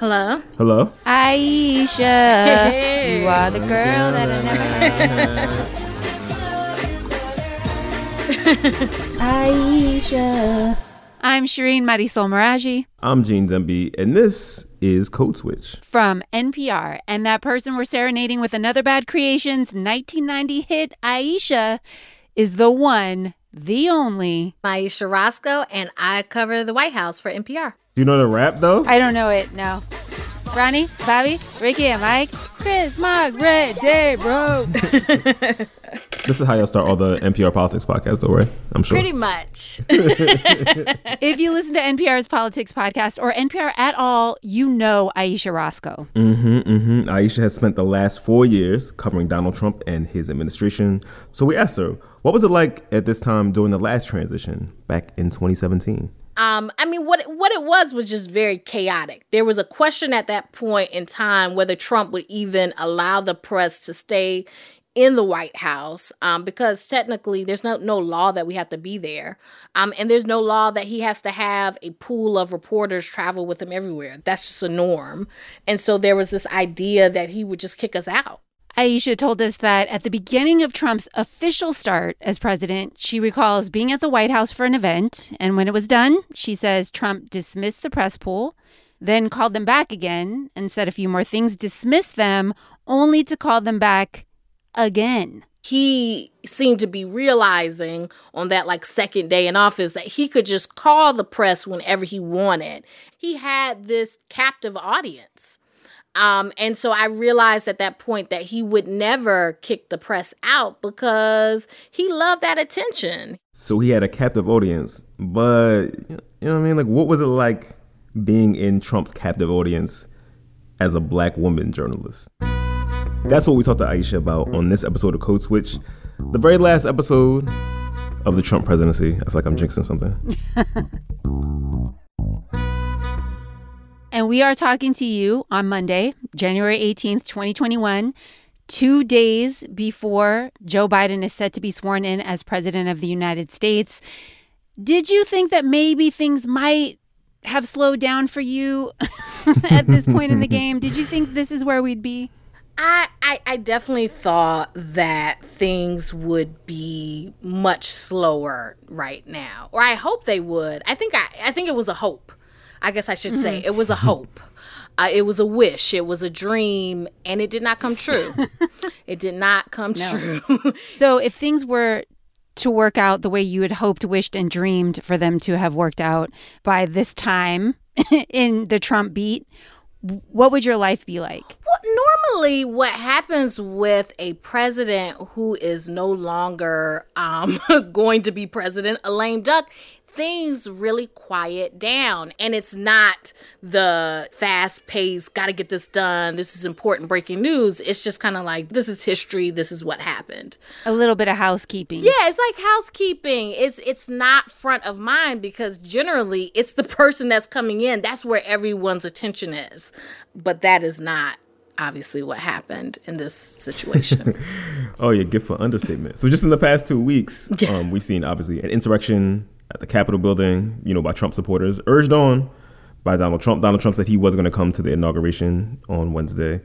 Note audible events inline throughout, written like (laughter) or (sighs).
Hello? Hello? Aisha, hey. you are the girl that I never heard. (laughs) Of. Aisha. I'm Shireen Marisol Meraji I'm Gene Demby, and this is Code Switch. from NPR. And that person we're serenading with another Bad Creations 1990 hit, Aisha, is the one, the only. Maisha Rascoe, and I cover the White House for NPR. Do you know the rap though? I don't know it, no. Ronnie, Bobby, Ricky, and Mike, Chris, Mark, Red, Day, bro. (laughs) This is how y'all start all the NPR politics podcasts, though, right? I'm sure. Pretty much. (laughs) if you listen to NPR's politics podcast or NPR at all, you know Ayesha Rascoe. Mm-hmm, mm-hmm. Aisha has spent the last four years covering Donald Trump and his administration. So we asked her, what was it like at this time during the last transition back in 2017? Um, I mean, what what it was was just very chaotic. There was a question at that point in time whether Trump would even allow the press to stay in the White House, um, because technically there's no no law that we have to be there, um, and there's no law that he has to have a pool of reporters travel with him everywhere. That's just a norm, and so there was this idea that he would just kick us out. Ayesha told us that at the beginning of Trump's official start as president, she recalls being at the White House for an event. And when it was done, she says Trump dismissed the press pool, then called them back again and said a few more things, dismissed them, only to call them back again. he seemed to be realizing on that like second day in office that he could just call the press whenever he wanted. He had this captive audience. Um, and so I realized at that point that he would never kick the press out because he loved that attention. So he had a captive audience, but you know what I mean? Like, what was it like being in Trump's captive audience as a black woman journalist? That's what we talked to Ayesha about on this episode of Code Switch, the very last episode of the Trump presidency. I feel like I'm jinxing something. (laughs) And we are talking to you on Monday, January 18th, 2021, two days before Joe Biden is set to be sworn in as president of the United States. Did you think that maybe things might have slowed down for you (laughs) at this point in the game? Did you think this is where we'd be? I, I, I definitely thought that things would be much slower right now, or I hope they would. I think I, I think it was a hope. I guess I should say it was a hope. Uh, it was a wish. It was a dream, and it did not come true. (laughs) it did not come true. (laughs) So, if things were to work out the way you had hoped, wished, and dreamed for them to have worked out by this time (laughs) in the Trump beat, what would your life be like? Well, normally, what happens with a president who is no longer um, going to be president, a lame duck, things really quiet down. And it's not the fast paced, gotta get this done, this is important breaking news. It's just kind of like, this is history, this is what happened. A little bit of housekeeping. Yeah, it's like housekeeping. It's it's not front of mind because generally it's the (laughs) person that's coming in. That's where everyone's attention is. But that is not obviously what happened in this situation. (laughs) Oh, yeah, gift for understatement. So just in the past two weeks, Yeah. um, we've seen obviously an insurrection at the Capitol building, you know, by Trump supporters, urged on by Donald Trump. Donald Trump said he was going to come to the inauguration on Wednesday.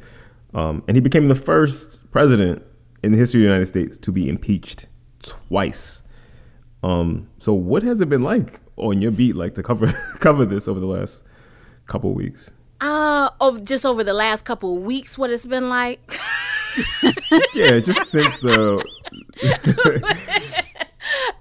Um, and he became the first president in the history of the United States to be impeached twice. Um, so what has it been like on your beat, like to cover (laughs) cover this over the last couple of weeks? uh oh, just over the last couple of weeks what it's been like. (laughs) Yeah, just since the (laughs)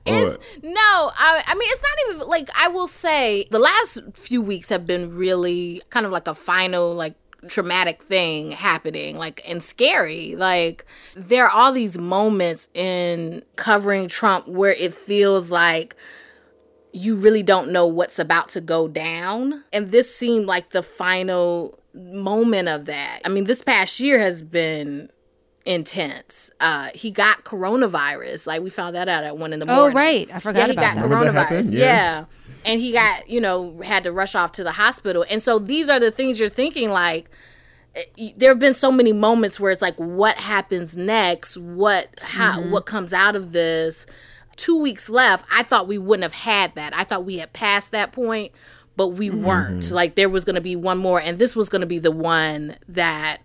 It's no, I, I mean it's not even like I will say the last few weeks have been really kind of like a final like traumatic thing happening like and scary. Like there are all these moments in covering Trump where it feels like you really don't know what's about to go down. And this seemed like the final moment of that. I mean this past year has been intense uh he got coronavirus like we found that out at one in the morning. Oh, right. I forgot yeah, he about got that. Remember that coronavirus happened? yeah. And he got you know had to rush off to the hospital and so these are the things you're thinking like eh, there have been so many moments where it's like what happens next what how Mm-hmm. what comes out of this two weeks left i thought we wouldn't have had that i thought we had passed that point but we mm-hmm. weren't. Like there was going to be one more, and this was going to be the one that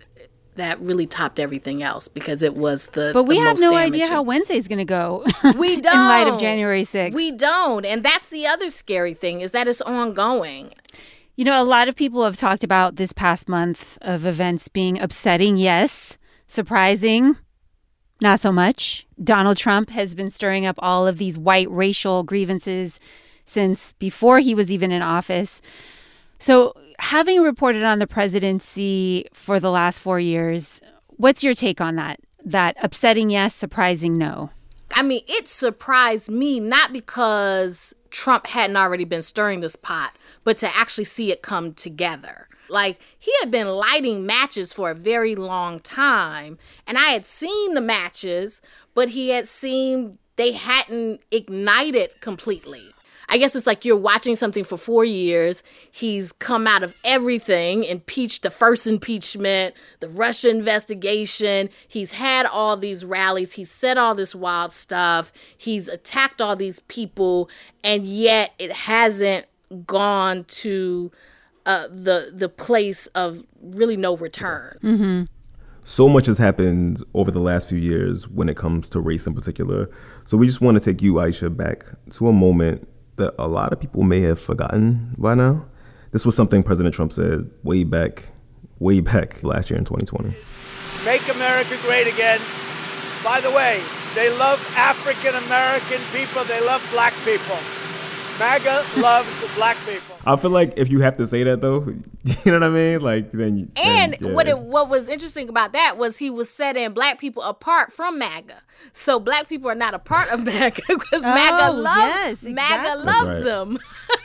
that really topped everything else because it was the. But we the have no damaging. idea how Wednesday's going to go. (laughs) We don't. (laughs) in light of January 6th. We don't, and that's the other scary thing is that it's ongoing. You know, a lot of people have talked about this past month of events being upsetting, yes, surprising, not so much. Donald Trump has been stirring up all of these white racial grievances since before he was even in office. So, having reported on the presidency for the last four years, what's your take on that? That upsetting yes, surprising no? I mean, it surprised me not because Trump hadn't already been stirring this pot, but to actually see it come together. Like he had been lighting matches for a very long time, and I had seen the matches, but he had seen they hadn't ignited completely. I guess it's like you're watching something for four years. He's come out of everything, impeached the first impeachment, the Russia investigation. He's had all these rallies. He's said all this wild stuff. He's attacked all these people, and yet it hasn't gone to uh, the the place of really no return. Mm-hmm. So much has happened over the last few years when it comes to race in particular. So we just want to take you, Ayesha, back to a moment that a lot of people may have forgotten by now. This was something President Trump said way back, way back last year in 2020. Make America great again. By the way, they love African American people. They love black people. MAGA loves black people. I feel like if you have to say that though, (laughs) you know what I mean? Like then. And then, yeah. what it, what was interesting about that was he was setting black people apart from MAGA. So black people are not a part of (laughs) MAGA because oh, MAGA loves yes, exactly. MAGA loves right. them. (laughs)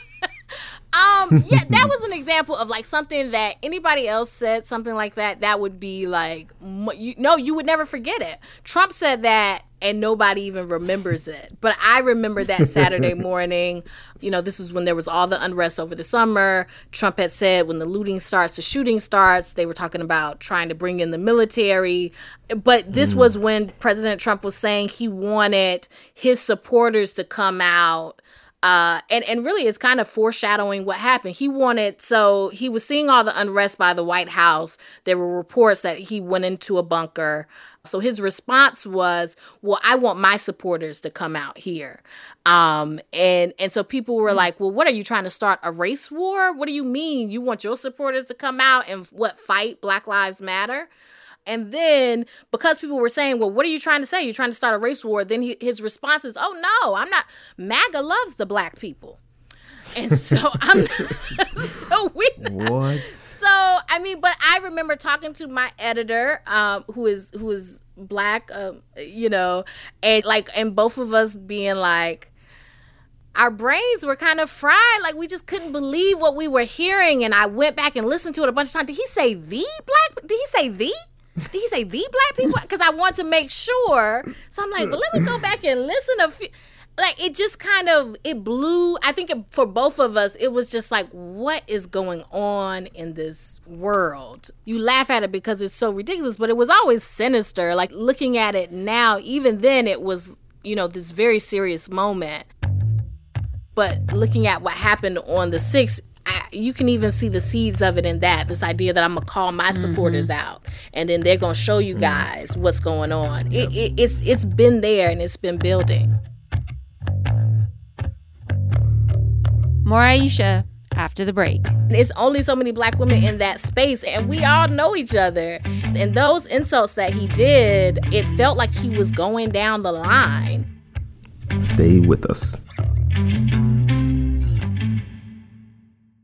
um, (laughs) yeah, that was an example of like something that anybody else said something like that. That would be like, you, no, you would never forget it. Trump said that and nobody even remembers it. But I remember that Saturday (laughs) morning. You know, this is when there was all the unrest over the summer. Trump had said when the looting starts, the shooting starts. They were talking about trying to bring in the military. But this mm. was when President Trump was saying he wanted his supporters to come out uh, and and really it's kind of foreshadowing what happened. He wanted so he was seeing all the unrest by the White House. There were reports that he went into a bunker. So his response was, "Well, I want my supporters to come out here." Um, and and so people were like, "Well, what are you trying to start a race war? What do you mean? You want your supporters to come out and what fight Black Lives Matter?" And then because people were saying, well, what are you trying to say? You're trying to start a race war. Then he, his response is, oh, no, I'm not. MAGA loves the black people. And so (laughs) I'm (laughs) so we What? So I mean, but I remember talking to my editor, um, who is who is black, um, you know, and like, and both of us being like, our brains were kind of fried. Like we just couldn't believe what we were hearing. And I went back and listened to it a bunch of times. Did he say the black? Did he say the? Did he say the black people? Because I want to make sure. So I'm like, but let me go back and listen a few. Like it just kind of it blew. I think it, for both of us, it was just like, what is going on in this world? You laugh at it because it's so ridiculous, but it was always sinister. Like looking at it now, even then, it was you know this very serious moment. But looking at what happened on the sixth, I, you can even see the seeds of it in that this idea that I'm gonna call my supporters mm-hmm. out, and then they're gonna show you mm. guys what's going on. It, it, it's it's been there and it's been building. More Ayesha after the break. It's only so many black women in that space, and we all know each other. And those insults that he did, it felt like he was going down the line. Stay with us.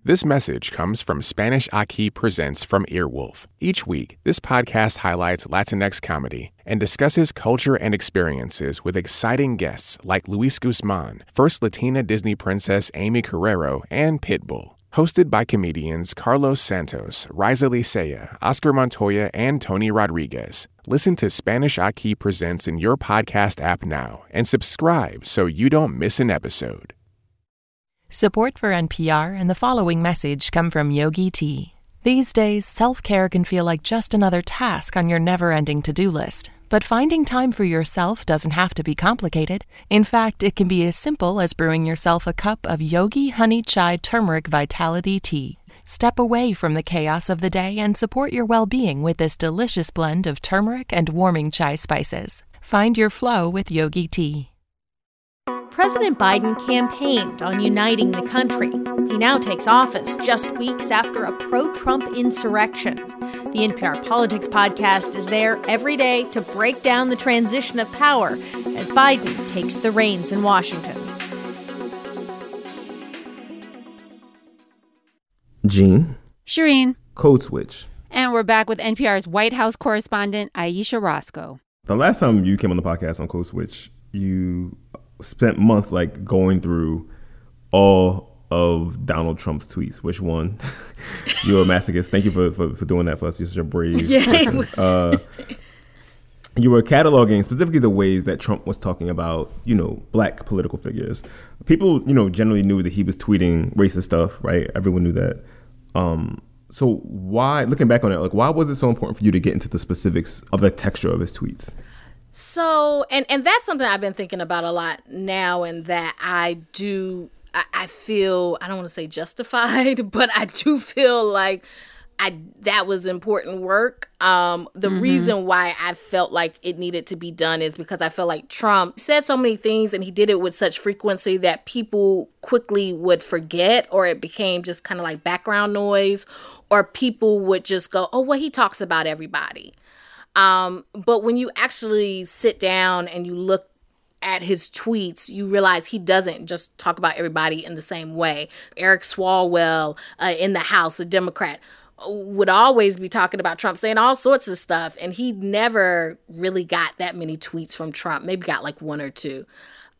This message comes from Spanish Aquí Presents from Earwolf. Each week, this podcast highlights Latinx comedy and discusses culture and experiences with exciting guests like Luis Guzman, First Latina Disney Princess Aimee Carrero, and Pitbull. Hosted by comedians Carlos Santos, Raiza Licea, Oscar Montoya, and Tony Rodriguez. Listen to Spanish Aquí Presents in your podcast app now and subscribe so you don't miss an episode. Support for NPR and the following message come from Yogi Tea. These days, self care can feel like just another task on your never ending to do list. But finding time for yourself doesn't have to be complicated. In fact, it can be as simple as brewing yourself a cup of Yogi Honey Chai Turmeric Vitality Tea. Step away from the chaos of the day and support your well being with this delicious blend of turmeric and warming chai spices. Find your flow with Yogi Tea. President Biden campaigned on uniting the country. He now takes office just weeks after a pro Trump insurrection. The NPR Politics podcast is there every day to break down the transition of power as Biden takes the reins in Washington. Gene. Shireen. Code Switch. And we're back with NPR's White House correspondent, Ayesha Rascoe. The last time you came on the podcast on Code Switch, you spent months like going through all of Donald Trump's tweets. Which one? (laughs) You're a masochist. Thank you for, for, for, doing that for us. You're such a brave (laughs) yeah, person. Was... Uh, you were cataloging specifically the ways that Trump was talking about, you know, black political figures. People, you know, generally knew that he was tweeting racist stuff, right? Everyone knew that. Um, so why, looking back on it, like why was it so important for you to get into the specifics of the texture of his tweets? So, and and that's something I've been thinking about a lot now, and that I do, I, I feel I don't want to say justified, (laughs) but I do feel like I that was important work. Um, the mm-hmm. reason why I felt like it needed to be done is because I felt like Trump said so many things and he did it with such frequency that people quickly would forget, or it became just kind of like background noise, or people would just go, "Oh, well, he talks about everybody." Um, but when you actually sit down and you look at his tweets, you realize he doesn't just talk about everybody in the same way. Eric Swalwell uh, in the House, a Democrat, would always be talking about Trump, saying all sorts of stuff. And he never really got that many tweets from Trump, maybe got like one or two.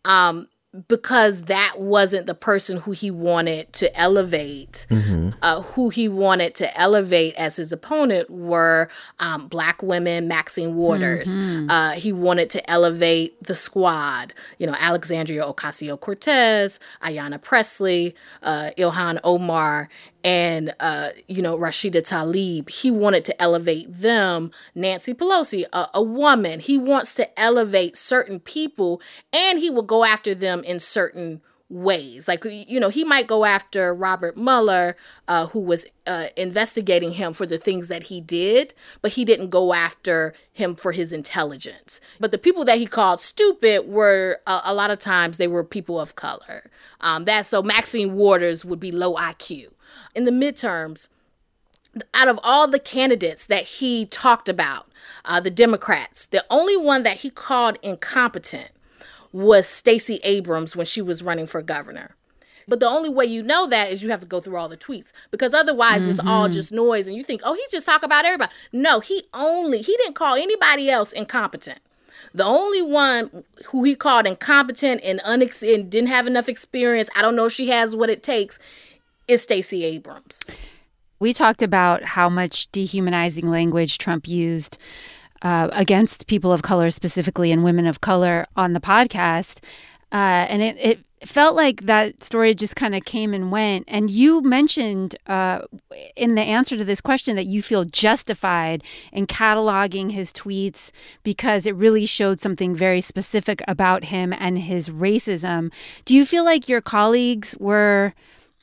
Um, because that wasn't the person who he wanted to elevate. Mm-hmm. Uh, who he wanted to elevate as his opponent were um, black women, Maxine Waters. Mm-hmm. Uh, he wanted to elevate the squad, you know, Alexandria Ocasio Cortez, Ayanna Pressley, uh, Ilhan Omar, and uh, you know Rashida Tlaib. He wanted to elevate them. Nancy Pelosi, a, a, woman, he wants to elevate certain people, and he will go after them in certain ways. Like you know, he might go after Robert Mueller, uh, who was uh, investigating him for the things that he did, but he didn't go after him for his intelligence. But the people that he called stupid were a lot of times they were people of color. Um, that so Maxine Waters would be low IQ in the midterms, out of all the candidates that he talked about, uh, the Democrats, the only one that he called incompetent was Stacey Abrams when she was running for governor. But the only way you know that is you have to go through all the tweets because otherwise mm-hmm. it's all mm-hmm. just noise and you think, oh, he's just talking about everybody. No, he only, he didn't call anybody else incompetent. The only one who he called incompetent and, unex- and didn't have enough experience, I don't know if she has what it takes, is Stacey Abrams. We talked about how much dehumanizing language Trump used uh, against people of color, specifically and women of color, on the podcast. Uh, and it, it felt like that story just kind of came and went. And you mentioned uh, in the answer to this question that you feel justified in cataloging his tweets because it really showed something very specific about him and his racism. Do you feel like your colleagues were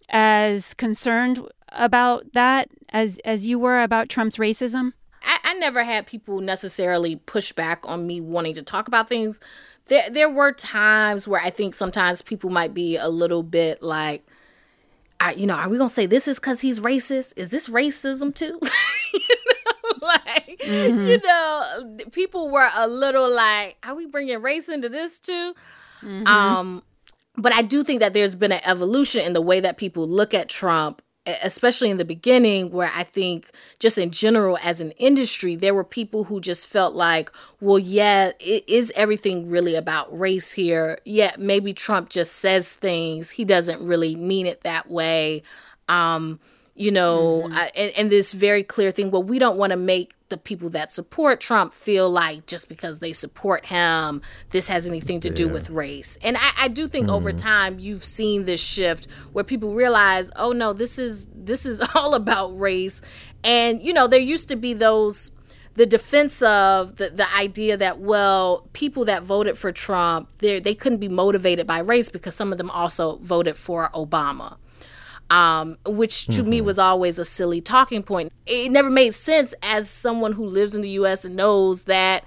as concerned about that as as you were about Trump's racism? I, I never had people necessarily push back on me wanting to talk about things. There there were times where I think sometimes people might be a little bit like I, you know, are we gonna say this is because he's racist? Is this racism too? (laughs) you know, (laughs) like, mm-hmm. you know, people were a little like, are we bringing race into this too? Mm-hmm. Um, but I do think that there's been an evolution in the way that people look at Trump, especially in the beginning, where I think just in general as an industry, there were people who just felt like, well, yeah, it is everything really about race here? Yeah, maybe Trump just says things. He doesn't really mean it that way. Um, you know, mm-hmm. I, and, and this very clear thing. Well, we don't want to make the people that support Trump feel like just because they support him, this has anything to yeah. do with race. And I, I do think mm-hmm. over time you've seen this shift where people realize, oh no, this is this is (laughs) all about race, And you know, there used to be those the defense of the, the idea that well people that voted for trump they they couldn't be motivated by race because some of them also voted for obama um, which to mm-hmm. me was always a silly talking point it never made sense as someone who lives in the us and knows that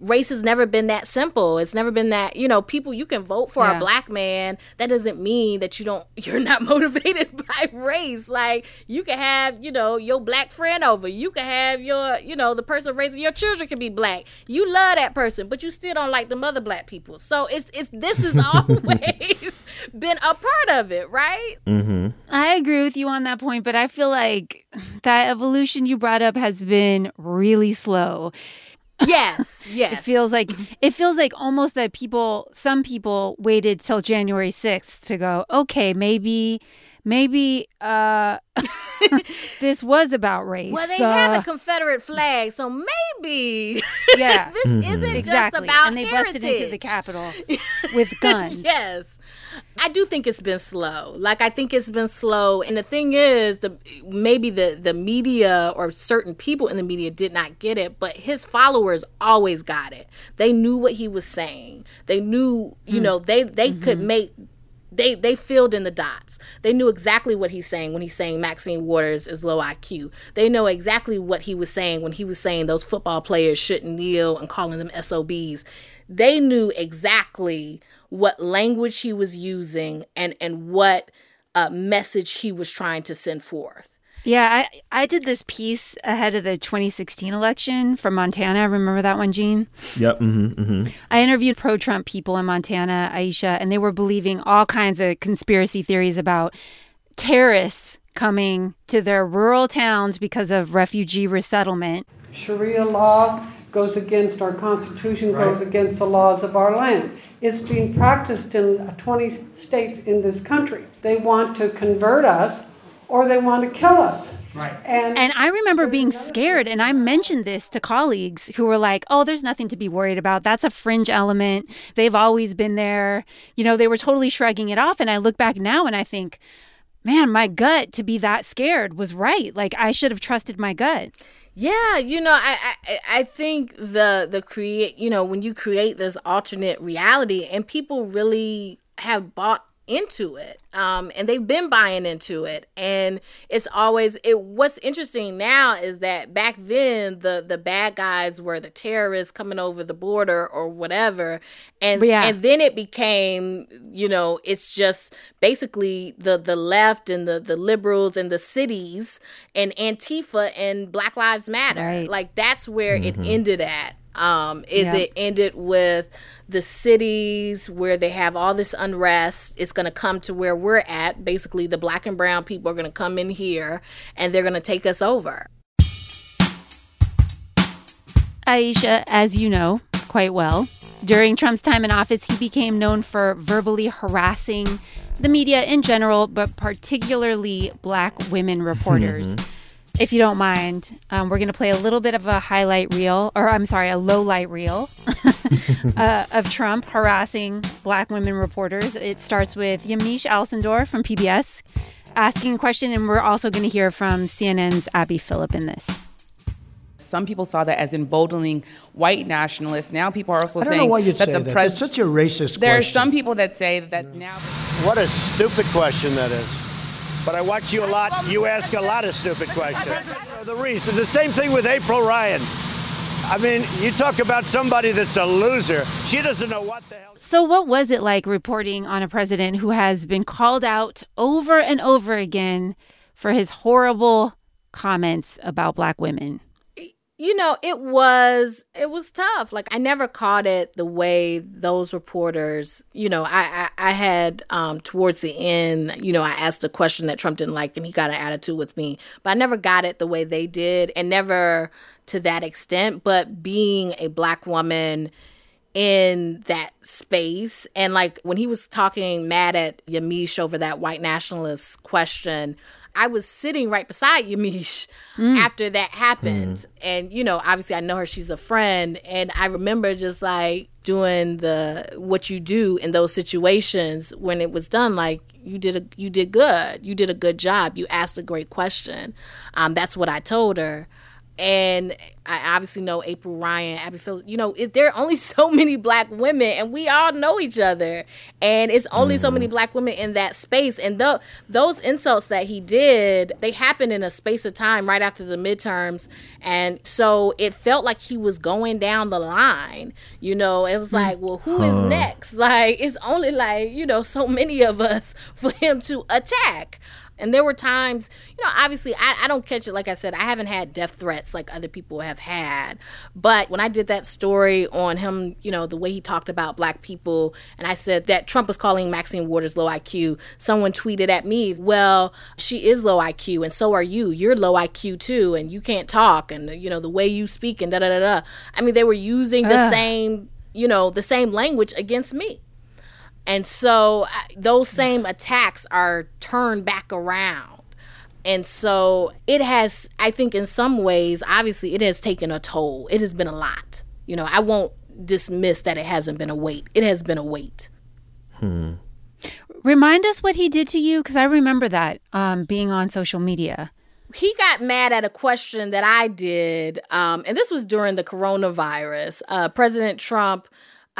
race has never been that simple. It's never been that, you know, people you can vote for yeah. a black man. That doesn't mean that you don't (laughs) you're not (laughs) motivated by race. Like you can have, you know, your black friend over. You can have your, you know, the person raising your children can be black. You love that person, but you still don't like the other black people. So it's it's this has (laughs) always been a part of it, right? Mm-hmm. I agree with you on that point, but I feel like that evolution you brought up has been really slow Yes, (laughs) yes. it feels like it feels like almost that people some people waited till January 6th to go, "Okay, maybe maybe uh (laughs) (laughs) this was about race. Well, they uh, had the Confederate flag, so maybe yeah, this mm-hmm. isn't exactly. just about race. And they heritage. busted into the Capitol with guns. yes, I do think it's been slow. Like I think it's been slow, and the thing is, the maybe the the media or certain people in the media did not get it, but his followers always got it. They knew what he was saying. They knew, you mm. know, they they mm-hmm. could make they they filled in the dots. They knew exactly what he's saying when he's saying Maxine Waters is low IQ. They know exactly what he was saying when he was saying those football players shouldn't kneel and calling them SOBs. They knew exactly what language he was using and and what uh, message he was trying to send forth. Yeah, I, I did this piece ahead of the 2016 election from Montana. Remember that one, Gene? Yep. Mm-hmm, mm-hmm. I interviewed pro Trump people in Montana, Ayesha, and they were believing all kinds of conspiracy theories about terrorists coming to their rural towns because of refugee resettlement. Sharia law goes against our Constitution, right. goes against the laws of our land. It's being practiced in 20 states in this country. They want to convert us or they want to kill us. Right. And, and I remember being scared, and I mentioned this to colleagues who were like, oh, there's nothing to be worried about. That's a fringe element. They've always been there. You know, they were totally shrugging it off. And I look back now and I think, man, my gut to be that scared was right. Like I should have trusted my gut. Yeah, you know, I, I I think the the create you know when you create this alternate reality and people really have bought into it um, and they've been buying into it and it's always it what's interesting now is that back then the the bad guys were the terrorists coming over the border or whatever and yeah. and then it became you know it's just basically the the left and the the liberals and the cities and antifa and black lives matter right. like that's where mm-hmm. it ended at um, is yeah. it ended with the cities where they have all this unrest? It's going to come to where we're at. Basically, the black and brown people are going to come in here and they're going to take us over. Ayesha, as you know quite well, during Trump's time in office, he became known for verbally harassing the media in general, but particularly black women reporters. Mm-hmm. If you don't mind, um, we're going to play a little bit of a highlight reel, or I'm sorry, a low light reel (laughs) uh, of Trump harassing black women reporters. It starts with Yamiche Alcindor from PBS asking a question, and we're also going to hear from CNN's Abby Phillip in this. Some people saw that as emboldening white nationalists. Now people are also I don't saying know why you'd that say the president. That's such a racist there question. There are some people that say that now. What a stupid question that is. But I watch you a lot. You ask a lot of stupid questions. the reason, the same thing with April Ryan. I mean, you talk about somebody that's a loser. She doesn't know what the hell. So, what was it like reporting on a president who has been called out over and over again for his horrible comments about black women? You know it was it was tough. Like i never caught it the way those reporters you know i i, I had um towards the end you know i asked a question that trump didn't like and he got an attitude with me but i never got it the way they did and never to that extent but being a black woman in that space and like when he was talking mad at yamiche over that white nationalist question I was sitting right beside Yamiche mm. after that happened. Mm. And, you know, obviously I know her, she's a friend. And I remember just like doing the what you do in those situations when it was done, like you did a you did good. You did a good job. You asked a great question. Um, that's what I told her and I obviously know April Ryan, Abby Phillips. You know, it, there are only (laughs) so many black women, and we all know each other. And it's only mm. so many mm-hmm. black women in that space. And th- those insults that he did, they happened in a space of time right after the midterms, and so it felt like he was going down the line. You know, it was mm. like, well, who huh. is next? (laughs) Like, it's only like you know so many of us (laughs) for him to attack. And there were times, you know, obviously I, I don't catch it. Like I said, I haven't had death threats like other people have had. But when I did that story on him, you know, the way he talked about black people, and I said that Trump was calling Maxine Waters low IQ, someone tweeted at me, well, she is low IQ, and so are you. You're low IQ too, and you can't talk, and, you know, the way you speak, and da da da da. I mean, they were using the same, you know, the same language against me. And so those same attacks are turned back around. And so it has, I think, in some ways, obviously, it has taken a toll. It has been a lot. You know, I won't dismiss that it hasn't been a weight. It has been a weight. Hmm. Remind us what he did to you, because I remember that um, being on social media. He got mad at a question that I did, um, and this was during the coronavirus. Uh, President Trump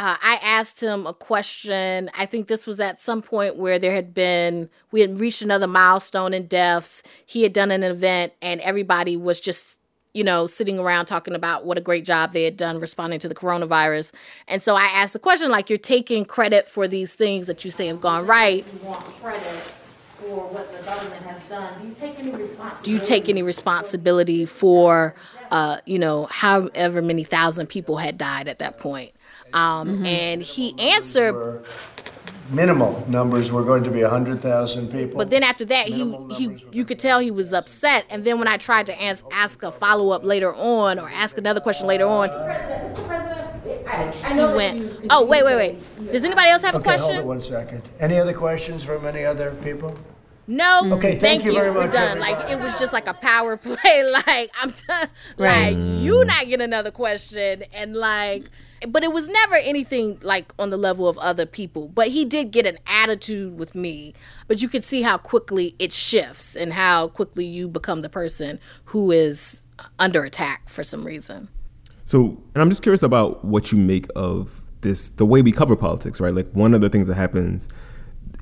uh, I asked him a question. I think this was at some point where there had been, we had reached another milestone in deaths. He had done an event, and everybody was just, you know, sitting around talking about what a great job they had done responding to the coronavirus. And so I asked the question, like, you're taking credit for these things that you say have gone right. You want credit for what the government has done. Do you take any responsibility? Do you take any responsibility for, uh, you know, however many thousand people had died at that point? Um, mm-hmm. And he answered. Minimal numbers were going to be 100,000 people. But then after that, he, he you could tell he was upset. And then when I tried to ask, ask a follow up later on or ask another question later on, Mr. President, I, I he went, Oh, wait, wait, wait. Does anybody else have okay, a question? Hold it one second. Any other questions from any other people? No. Okay, thank, thank you, you, very much. We're done. Everybody. Like it was just like a power (laughs) play. Like I'm done. Right. Like you not get another question, and like but it was never anything like on the level of other people. But he did get an attitude with me. But you could see how quickly it shifts and how quickly you become the person who is under attack for some reason. So, and I'm just curious about what you make of this, the way we cover politics, right? Like one of the things that happens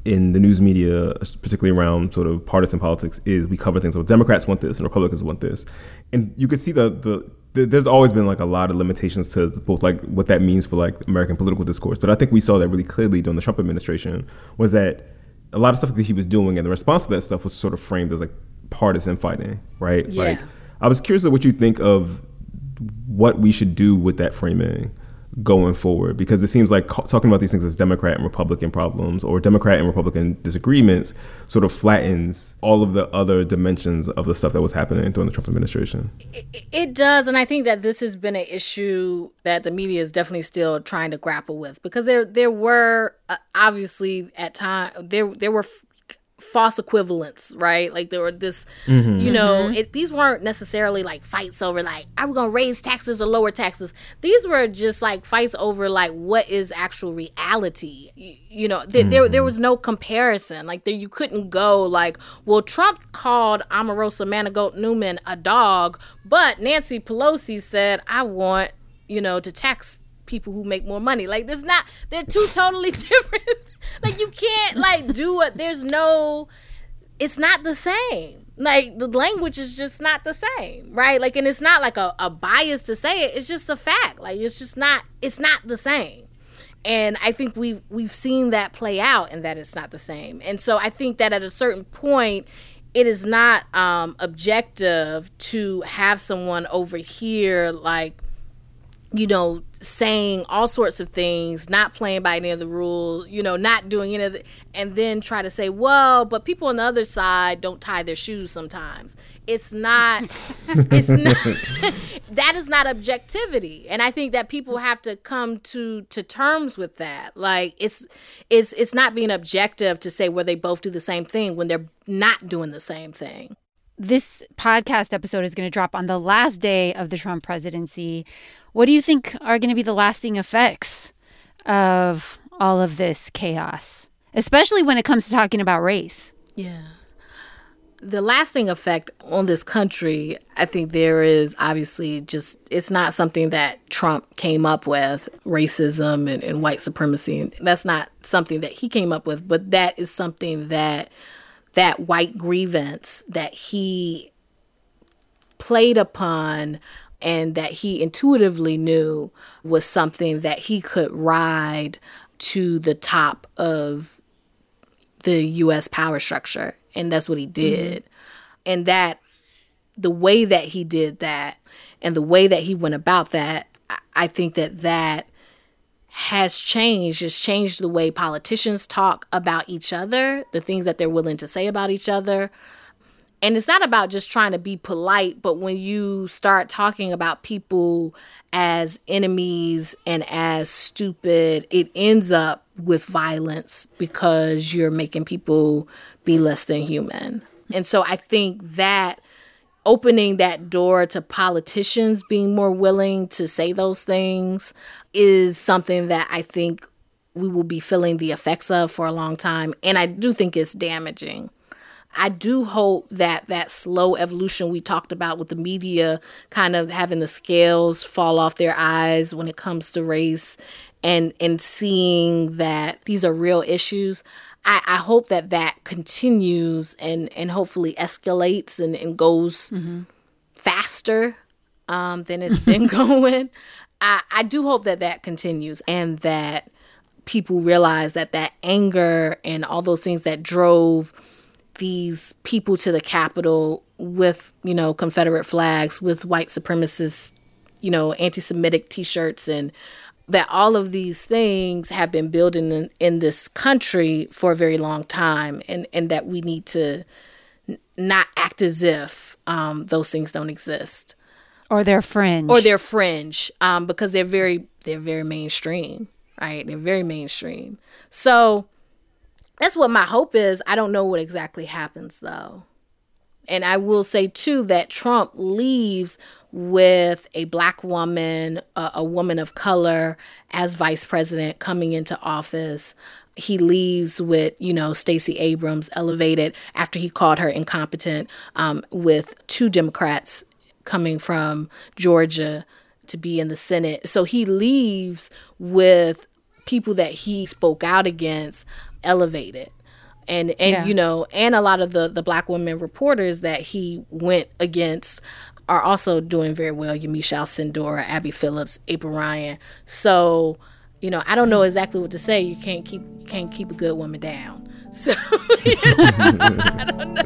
in the news media, particularly around sort of partisan politics, is we cover things. So Democrats want this and Republicans want this, and you can see the the there's always been like a lot of limitations to both like what that means for like American political discourse. But I think we saw that really clearly during the Trump administration was that a lot of stuff that he was doing and the response to that stuff was sort of framed as like partisan fighting, right? Yeah. Like I was curious of what you think of what we should do with that framing going forward because it seems like talking about these things as Democrat and Republican problems or Democrat and Republican disagreements sort of flattens all of the other dimensions of the stuff that was happening during the Trump administration. It, does, and I think that this has been an issue that the media is definitely still trying to grapple with because there there were uh, obviously at time there there were false equivalents, right? Like there were this, mm-hmm. you know, mm-hmm. it, these weren't necessarily like fights over like are we gonna raise taxes or lower taxes? These were just like fights over like what is actual reality. You, you know, th- mm-hmm. there there was no comparison. Like there, you couldn't go like, well, Trump called Omarosa Manigault Newman a dog, but Nancy Pelosi said I want you know to tax people who make more money. Like there's not they're two totally (laughs) different like you can't like do what there's no it's not the same. Like the language is just not the same right? Like and it's not like a, a bias to say it it's just a fact. Like it's just not it's not the same. And i think we've we've seen that play out and that it's not the same. And so i think that at a certain point it is not um, objective to have someone over here like you know, saying all sorts of things, not playing by any of the rules, you know, not doing any of the, and then try to say, well, but people on the other side don't tie their shoes sometimes. It's not, (laughs) it's not, (laughs) that is not objectivity. And i think that people have to come to to terms with that. Like it's it's it's not being objective to say where they both do the same thing when they're not doing the same thing this podcast episode is going to drop on the last day of the Trump presidency. What do you think are going to be the lasting effects of all of this chaos, especially when it comes to talking about race? Yeah. The lasting effect on this country, I think there is obviously just, it's not something that Trump came up with, racism and, and white supremacy. That's not something that he came up with, but that is something that that white grievance that he played upon and that he intuitively knew was something that he could ride to the top of the US power structure. And that's what he did. Mm-hmm. And that the way that he did that and the way that he went about that, I think that that has changed. It's changed the way politicians talk about each other, the things that they're willing to say about each other, and it's not about just trying to be polite, but when you start talking about people as enemies and as stupid, it ends up with violence because you're making people be less than human. And so I think that opening that door to politicians being more willing to say those things is something that I think we will be feeling the effects of for a long time. And I do think it's damaging. I do hope that that slow evolution we talked about with the media kind of having the scales fall off their eyes when it comes to race and and seeing that these are real issues. I, I hope that that continues and and hopefully escalates and, and goes mm-hmm. faster um, than it's been (laughs) going. I, I do hope that that continues and that people realize that that anger and all those things that drove these people to the Capitol with, you know, Confederate flags, with white supremacist, you know, anti Semitic t shirts, and that all of these things have been building in, in, this country for a very long time, and, and that we need to n- not act as if um, those things don't exist. Or they're fringe. Or they're fringe, um, because they're very they're very mainstream, right? They're very mainstream. So that's what my hope is. I don't know what exactly happens though. And I will say too that Trump leaves with a black woman, a, a woman of color as vice president coming into office. He leaves with, you know, Stacey Abrams elevated after he called her incompetent, um, with two Democrats coming from Georgia to be in the Senate. So he leaves with people that he spoke out against elevated and and yeah. you know and a lot of the the black women reporters that he went against are also doing very well Yamiche Alcindor, Abby Phillips, April Ryan. So, you know, I don't know exactly what to say. You can't keep you can't keep a good woman down. (laughs) So you know, I don't know.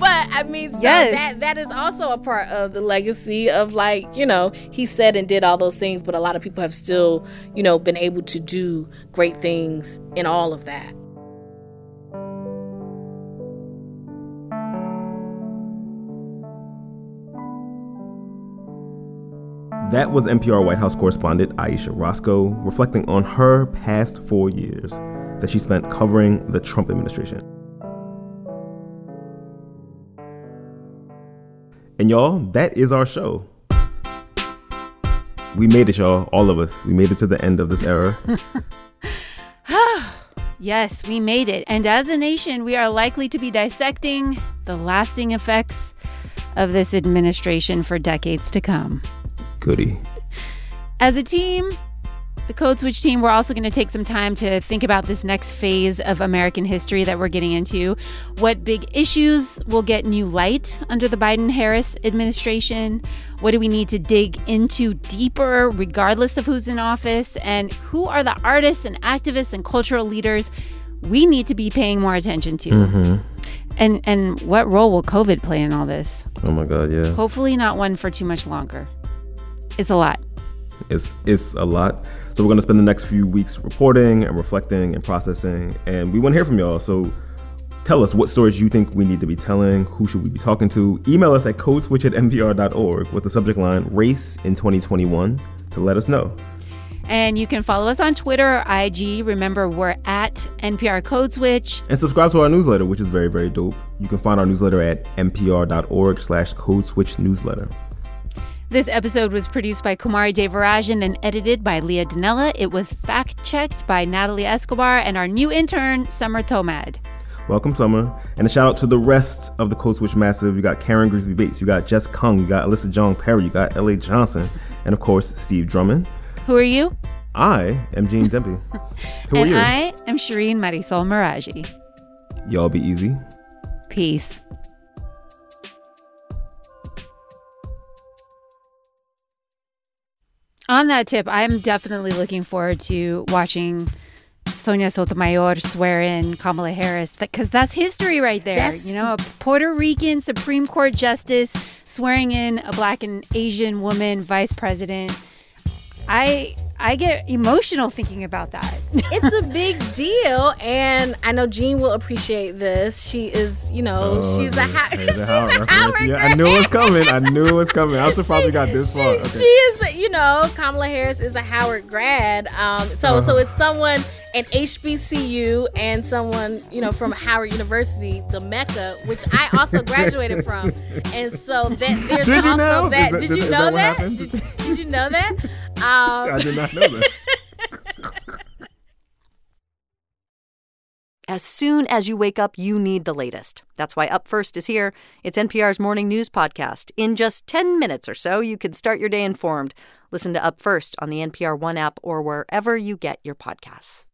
But I mean so yes. that that is also a part of the legacy of like, you know, he said and did all those things, but a lot of people have still, you know, been able to do great things in all of that. That was NPR White House correspondent Ayesha Rascoe reflecting on her past four years that she spent covering the Trump administration. And y'all, that is our show. We made it, y'all. All of us. We made it to the end of this era. (sighs) yes, we made it. And as a nation, we are likely to be dissecting the lasting effects of this administration for decades to come. Goody. As a team, the Code Switch team, we're also going to take some time to think about this next phase of American history that we're getting into. What big issues will get new light under the Biden Harris administration? What do we need to dig into deeper, regardless of who's in office? And who are the artists and activists and cultural leaders we need to be paying more attention to? Mm-hmm. And and what role will COVID play in all this? Oh my God, yeah. Hopefully not one for too much longer. It's a lot. It's it's a lot. So we're gonna spend the next few weeks reporting and reflecting and processing, and we want to hear from y'all. So Tell us what stories you think we need to be telling. Who should we be talking to? Email us at codeswitch at npr.org with the subject line Race in 2021 to let us know. And you can follow us on Twitter or IG. Remember, we're at NPR Code Switch. And subscribe to our newsletter, which is very, very dope. You can find our newsletter at npr.org slash code switch newsletter. This episode was produced by Kumari Devarajan and edited by Leah Donnella. It was fact checked by Natalie Escobar and our new intern, Summer Thomad. Welcome, Summer. And a shout out to the rest of the Code Switch Massive. You got Karen Grigsby Bates, you got Jess Kung, you got Alyssa Jeong Perry, you got L.A. Johnson, and of course, Steve Drummond. Who are you? I am Gene Demby. (laughs) Who and are you? I am Shireen Marisol Meraji. Y'all be easy. Peace. On that tip, I'm definitely looking forward to watching Sonia Sotomayor swear in Kamala Harris because that's history right there. That's- You know, a Puerto Rican Supreme Court justice swearing in a black and Asian woman vice president. I I get emotional thinking about that. (laughs) it's a big deal, and I know Jean will appreciate this. She is, you know, Oh, she's a yeah. ha- she's a Howard reference. Howard. Yeah, I knew it was coming. I knew it was coming. I'm (laughs) surprised we got this she, far. Okay. She is, you know, Kamala Harris is a Howard grad. Um, so so Uh-huh. it's someone an HBCU and someone you know from Howard University, the Mecca, which I also graduated from. And so that (laughs) there's Did you also know? that. Is that- Did is you that know what that? Did, did you know that? (laughs) Um, I did not know that. (laughs) As soon as you wake up, you need the latest. That's why Up First is here. It's NPR's morning news podcast. In just 10 minutes or so, you can start your day informed. Listen to Up First on the NPR One app or wherever you get your podcasts.